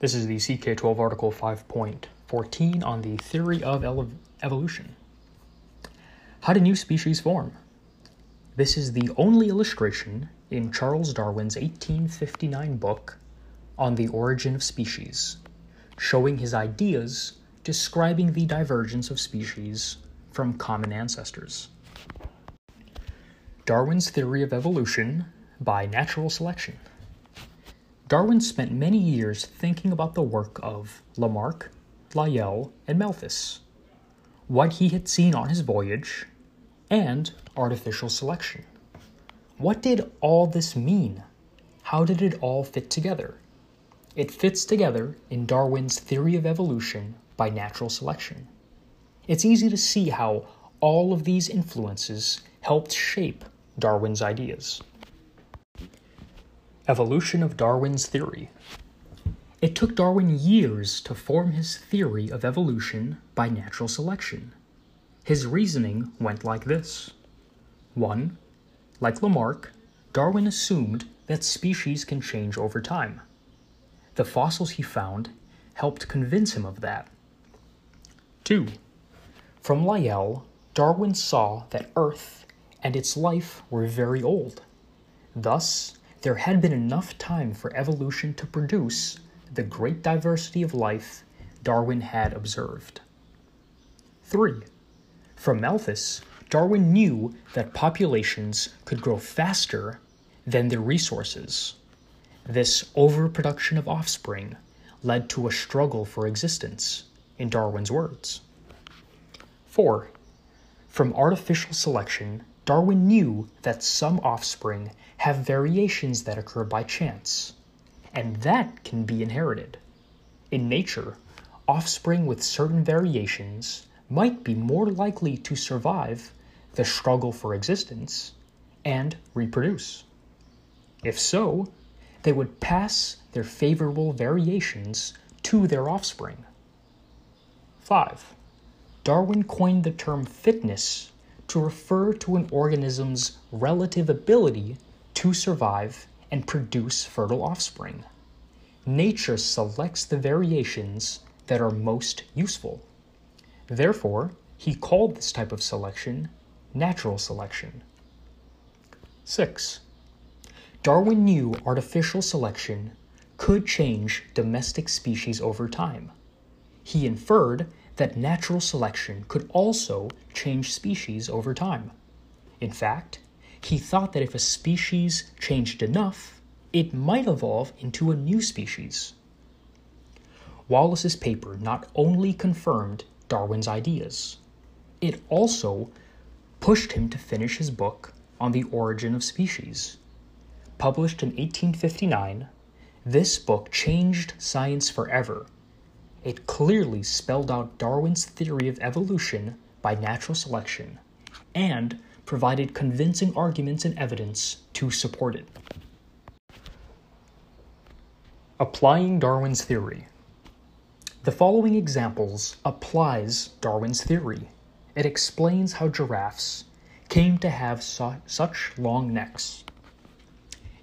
This is the CK12 article 5.14 on the theory of ele- evolution. How do new species form? This is the only illustration in Charles Darwin's 1859 book on the origin of species, showing his ideas describing the divergence of species from common ancestors. Darwin's theory of evolution by natural selection. Darwin spent many years thinking about the work of Lamarck, Lyell, and Malthus, what he had seen on his voyage, and artificial selection. What did all this mean? How did it all fit together? It fits together in Darwin's theory of evolution by natural selection. It's easy to see how all of these influences helped shape Darwin's ideas. Evolution of Darwin's theory. It took Darwin years to form his theory of evolution by natural selection. His reasoning went like this 1. Like Lamarck, Darwin assumed that species can change over time. The fossils he found helped convince him of that. 2. From Lyell, Darwin saw that Earth and its life were very old. Thus, there had been enough time for evolution to produce the great diversity of life Darwin had observed. 3. From Malthus, Darwin knew that populations could grow faster than their resources. This overproduction of offspring led to a struggle for existence, in Darwin's words. 4. From artificial selection, Darwin knew that some offspring have variations that occur by chance, and that can be inherited. In nature, offspring with certain variations might be more likely to survive the struggle for existence and reproduce. If so, they would pass their favorable variations to their offspring. 5. Darwin coined the term fitness to refer to an organism's relative ability to survive and produce fertile offspring. Nature selects the variations that are most useful. Therefore, he called this type of selection natural selection. 6. Darwin knew artificial selection could change domestic species over time. He inferred that natural selection could also change species over time. In fact, he thought that if a species changed enough, it might evolve into a new species. Wallace's paper not only confirmed Darwin's ideas, it also pushed him to finish his book on the origin of species. Published in 1859, this book changed science forever it clearly spelled out Darwin's theory of evolution by natural selection and provided convincing arguments and evidence to support it. Applying Darwin's theory. The following examples applies Darwin's theory. It explains how giraffes came to have su- such long necks.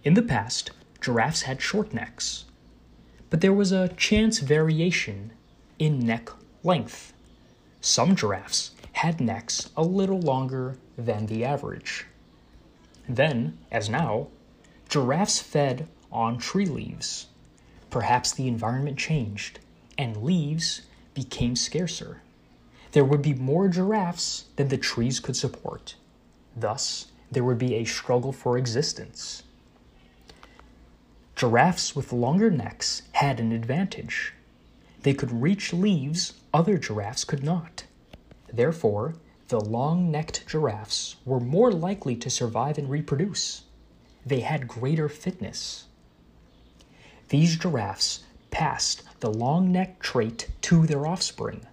In the past, giraffes had short necks, but there was a chance variation in neck length. Some giraffes had necks a little longer than the average. Then, as now, giraffes fed on tree leaves. Perhaps the environment changed and leaves became scarcer. There would be more giraffes than the trees could support. Thus, there would be a struggle for existence. Giraffes with longer necks had an advantage. They could reach leaves other giraffes could not. Therefore, the long necked giraffes were more likely to survive and reproduce. They had greater fitness. These giraffes passed the long neck trait to their offspring.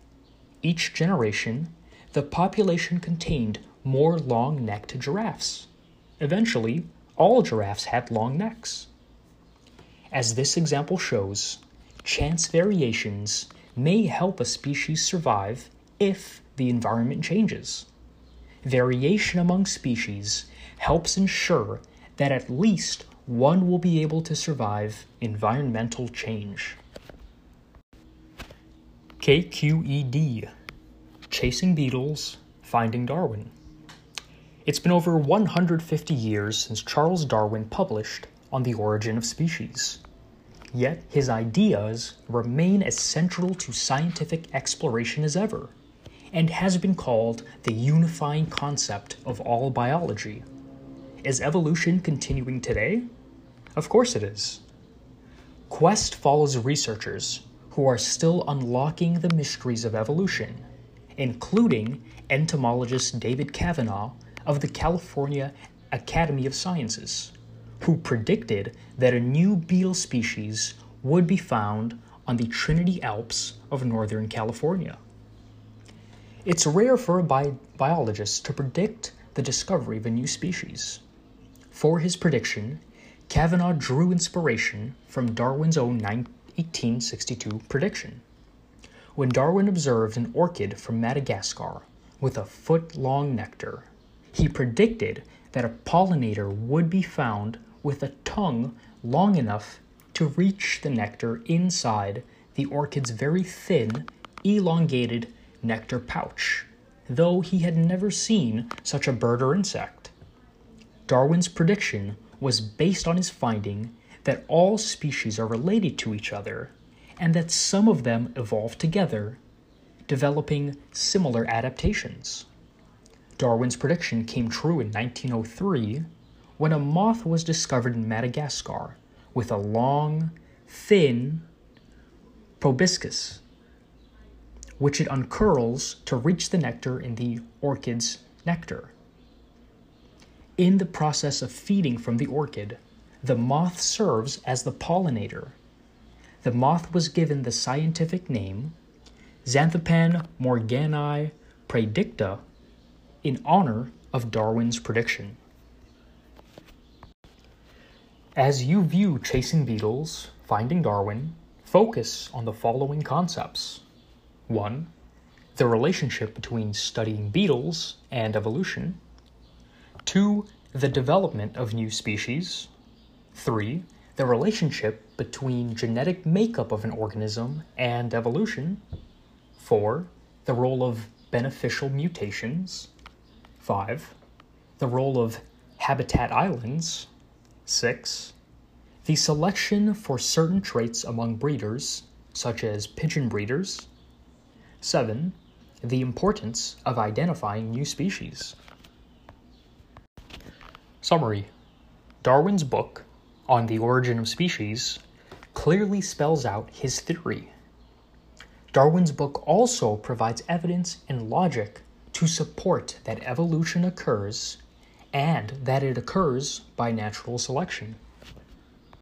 Each generation, the population contained more long necked giraffes. Eventually, all giraffes had long necks. As this example shows, chance variations may help a species survive if the environment changes. Variation among species helps ensure that at least one will be able to survive environmental change. KQED Chasing Beetles, Finding Darwin. It's been over 150 years since Charles Darwin published On the Origin of Species. Yet his ideas remain as central to scientific exploration as ever, and has been called the unifying concept of all biology. Is evolution continuing today? Of course it is. Quest follows researchers who are still unlocking the mysteries of evolution, including entomologist David Kavanaugh of the California Academy of Sciences, who predicted that a new beetle species would be found on the Trinity Alps of Northern California. It's rare for a bi- biologist to predict the discovery of a new species. For his prediction, Kavanaugh drew inspiration from Darwin's own 1862 prediction. When Darwin observed an orchid from Madagascar with a foot long nectar, he predicted that a pollinator would be found with a tongue long enough to reach the nectar inside the orchid's very thin, elongated nectar pouch, though he had never seen such a bird or insect. Darwin's prediction was based on his finding that all species are related to each other and that some of them evolve together, developing similar adaptations. Darwin's prediction came true in 1903 when a moth was discovered in Madagascar with a long, thin proboscis, which it uncurls to reach the nectar in the orchid's nectar. In the process of feeding from the orchid, the moth serves as the pollinator. The moth was given the scientific name Xanthopan morgani praedicta in honor of Darwin's prediction. As you view Chasing Beetles, Finding Darwin, focus on the following concepts 1. The relationship between studying beetles and evolution. 2. The development of new species. 3. The relationship between genetic makeup of an organism and evolution. 4. The role of beneficial mutations. 5. The role of habitat islands. 6. The selection for certain traits among breeders, such as pigeon breeders. 7. The importance of identifying new species. Summary Darwin's book, On the Origin of Species, clearly spells out his theory. Darwin's book also provides evidence and logic to support that evolution occurs and that it occurs by natural selection.